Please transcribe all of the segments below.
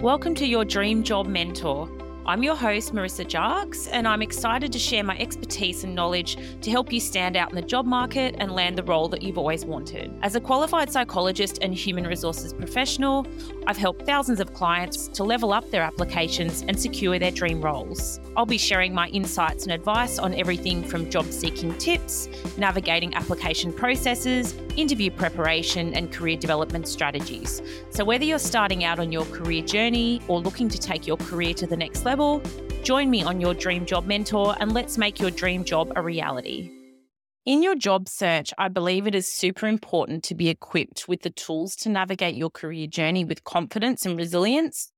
Welcome to your Dream Job Mentor. I'm your host, Marissa Jarks, and I'm excited to share my expertise and knowledge to help you stand out in the job market and land the role that you've always wanted. As a qualified psychologist and human resources professional, I've helped thousands of clients to level up their applications and secure their dream roles. I'll be sharing my insights and advice on everything from job seeking tips, navigating application processes, interview preparation, and career development strategies. So, whether you're starting out on your career journey or looking to take your career to the next level, join me on your Dream Job Mentor and let's make your dream job a reality. In your job search, I believe it is super important to be equipped with the tools to navigate your career journey with confidence and resilience.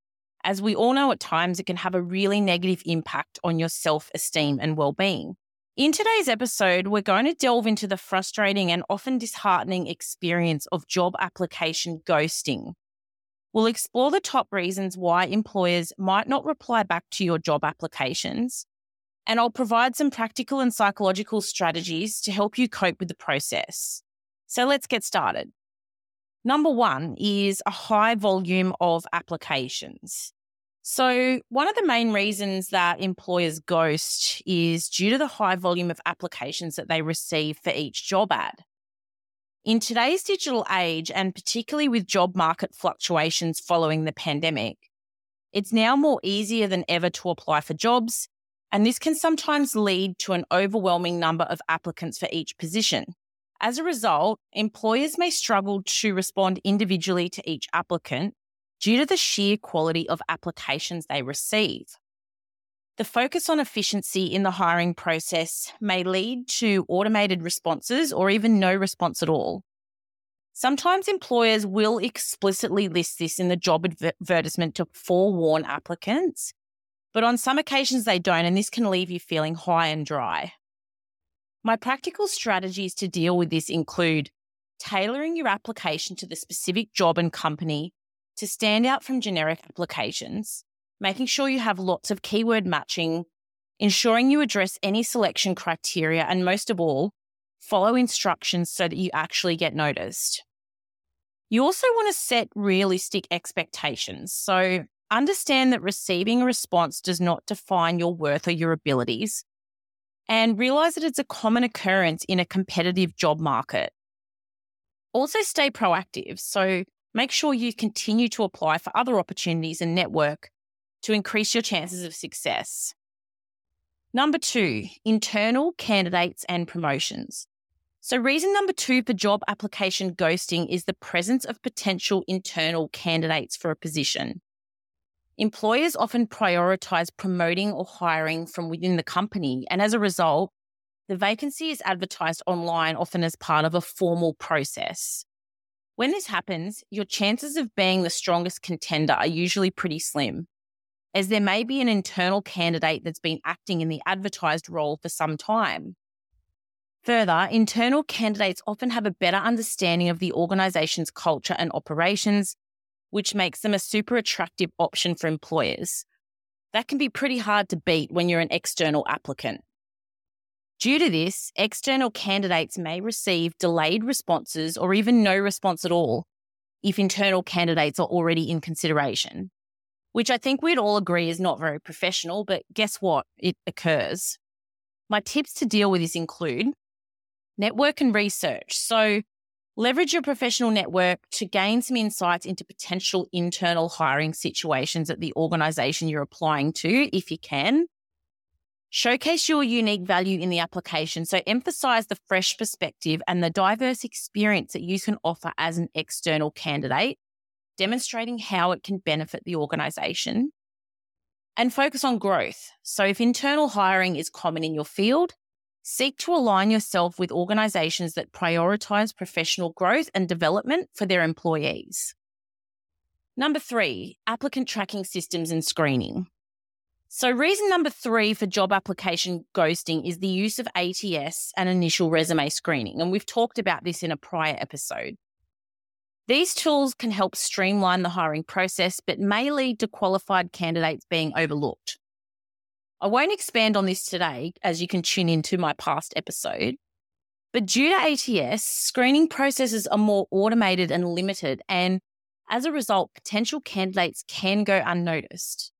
As we all know, at times it can have a really negative impact on your self esteem and well being. In today's episode, we're going to delve into the frustrating and often disheartening experience of job application ghosting. We'll explore the top reasons why employers might not reply back to your job applications. And I'll provide some practical and psychological strategies to help you cope with the process. So let's get started. Number one is a high volume of applications. So, one of the main reasons that employers ghost is due to the high volume of applications that they receive for each job ad. In today's digital age, and particularly with job market fluctuations following the pandemic, it's now more easier than ever to apply for jobs, and this can sometimes lead to an overwhelming number of applicants for each position. As a result, employers may struggle to respond individually to each applicant due to the sheer quality of applications they receive. The focus on efficiency in the hiring process may lead to automated responses or even no response at all. Sometimes employers will explicitly list this in the job advertisement to forewarn applicants, but on some occasions they don't, and this can leave you feeling high and dry. My practical strategies to deal with this include tailoring your application to the specific job and company to stand out from generic applications, making sure you have lots of keyword matching, ensuring you address any selection criteria, and most of all, follow instructions so that you actually get noticed. You also want to set realistic expectations. So, understand that receiving a response does not define your worth or your abilities, and realize that it's a common occurrence in a competitive job market. Also, stay proactive. So, make sure you continue to apply for other opportunities and network to increase your chances of success. Number two, internal candidates and promotions. So, reason number two for job application ghosting is the presence of potential internal candidates for a position. Employers often prioritize promoting or hiring from within the company, and as a result, the vacancy is advertised online, often as part of a formal process. When this happens, your chances of being the strongest contender are usually pretty slim as there may be an internal candidate that's been acting in the advertised role for some time. Further, internal candidates often have a better understanding of the organization's culture and operations, which makes them a super attractive option for employers. That can be pretty hard to beat when you're an external applicant. Due to this, external candidates may receive delayed responses or even no response at all if internal candidates are already in consideration which I think we'd all agree is not very professional, but guess what? It occurs. My tips to deal with this include network and research. So, leverage your professional network to gain some insights into potential internal hiring situations at the organization you're applying to, if you can. Showcase your unique value in the application. So, emphasize the fresh perspective and the diverse experience that you can offer as an external candidate demonstrating how it can benefit the organization, and focus on growth. So, if internal hiring is common in your field, seek to align yourself with organizations that prioritize professional growth and development for their employees. Number three, applicant tracking systems and screening. So, reason number three for job application ghosting is the use of ATS and initial resume screening. And we've talked about this in a prior episode. These tools can help streamline the hiring process, but may lead to qualified candidates being overlooked. I won't expand on this today, as you can tune into my past episode. But due to ATS, screening processes are more automated and limited, and As a result, potential candidates can go unnoticed.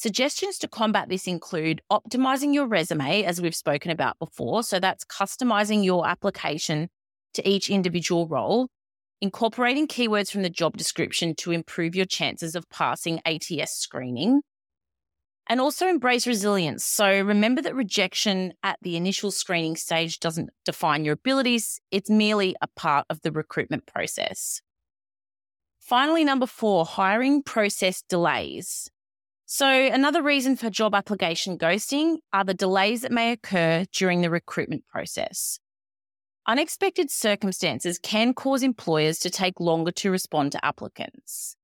Suggestions to combat this include optimizing your resume, as we've spoken about before. So that's customizing your application to each individual role, incorporating keywords from the job description to improve your chances of passing ATS screening, and also embrace resilience. So remember that rejection at the initial screening stage doesn't define your abilities, it's merely a part of the recruitment process. Finally, number four, hiring process delays. So, another reason for job application ghosting are the delays that may occur during the recruitment process. Unexpected circumstances can cause employers to take longer to respond to applicants.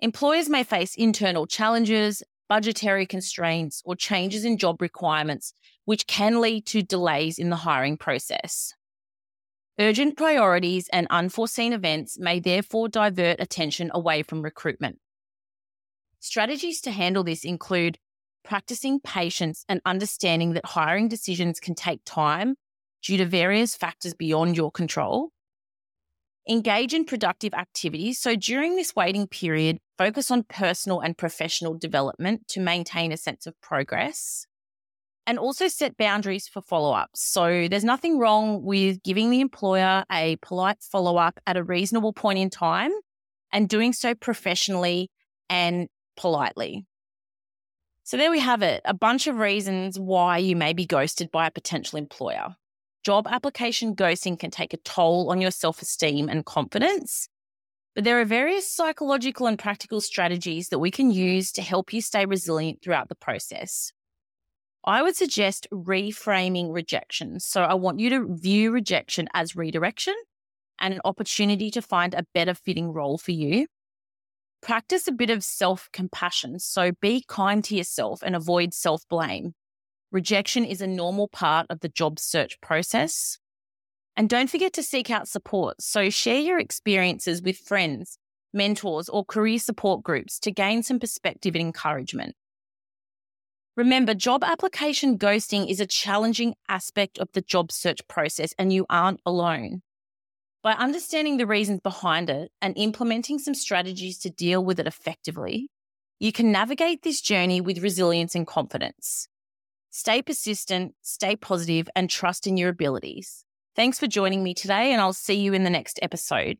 Employers may face internal challenges, budgetary constraints, or changes in job requirements, which can lead to delays in the hiring process. Urgent priorities and unforeseen events may therefore divert attention away from recruitment. Strategies to handle this include practicing patience and understanding that hiring decisions can take time due to various factors beyond your control. Engage in productive activities. So during this waiting period, focus on personal and professional development to maintain a sense of progress and also set boundaries for follow ups. So there's nothing wrong with giving the employer a polite follow up at a reasonable point in time and doing so professionally and politely. So there we have it a bunch of reasons why you may be ghosted by a potential employer. Job application ghosting can take a toll on your self esteem and confidence. But there are various psychological and practical strategies that we can use to help you stay resilient throughout the process. I would suggest reframing rejection. So I want you to view rejection as redirection and an opportunity to find a better fitting role for you. Practice a bit of self compassion. So be kind to yourself and avoid self blame. Rejection is a normal part of the job search process. And don't forget to seek out support. So share your experiences with friends, mentors, or career support groups to gain some perspective and encouragement. Remember, job application ghosting is a challenging aspect of the job search process, and you aren't alone. By understanding the reasons behind it and implementing some strategies to deal with it effectively, you can navigate this journey with resilience and confidence. Stay persistent, stay positive, and trust in your abilities. Thanks for joining me today, and I'll see you in the next episode.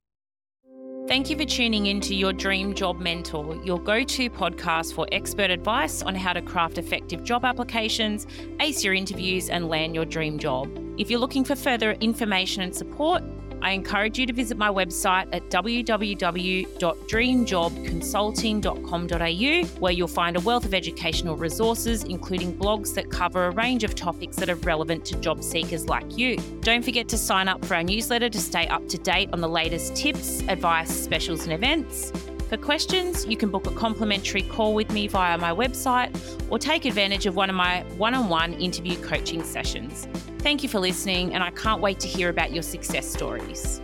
Thank you for tuning in to Your Dream Job Mentor, your go to podcast for expert advice on how to craft effective job applications, ace your interviews, and land your dream job. If you're looking for further information and support, I encourage you to visit my website at www.dreamjobconsulting.com.au, where you'll find a wealth of educational resources, including blogs that cover a range of topics that are relevant to job seekers like you. Don't forget to sign up for our newsletter to stay up to date on the latest tips, advice, specials, and events. For questions, you can book a complimentary call with me via my website or take advantage of one of my one on one interview coaching sessions. Thank you for listening, and I can't wait to hear about your success stories.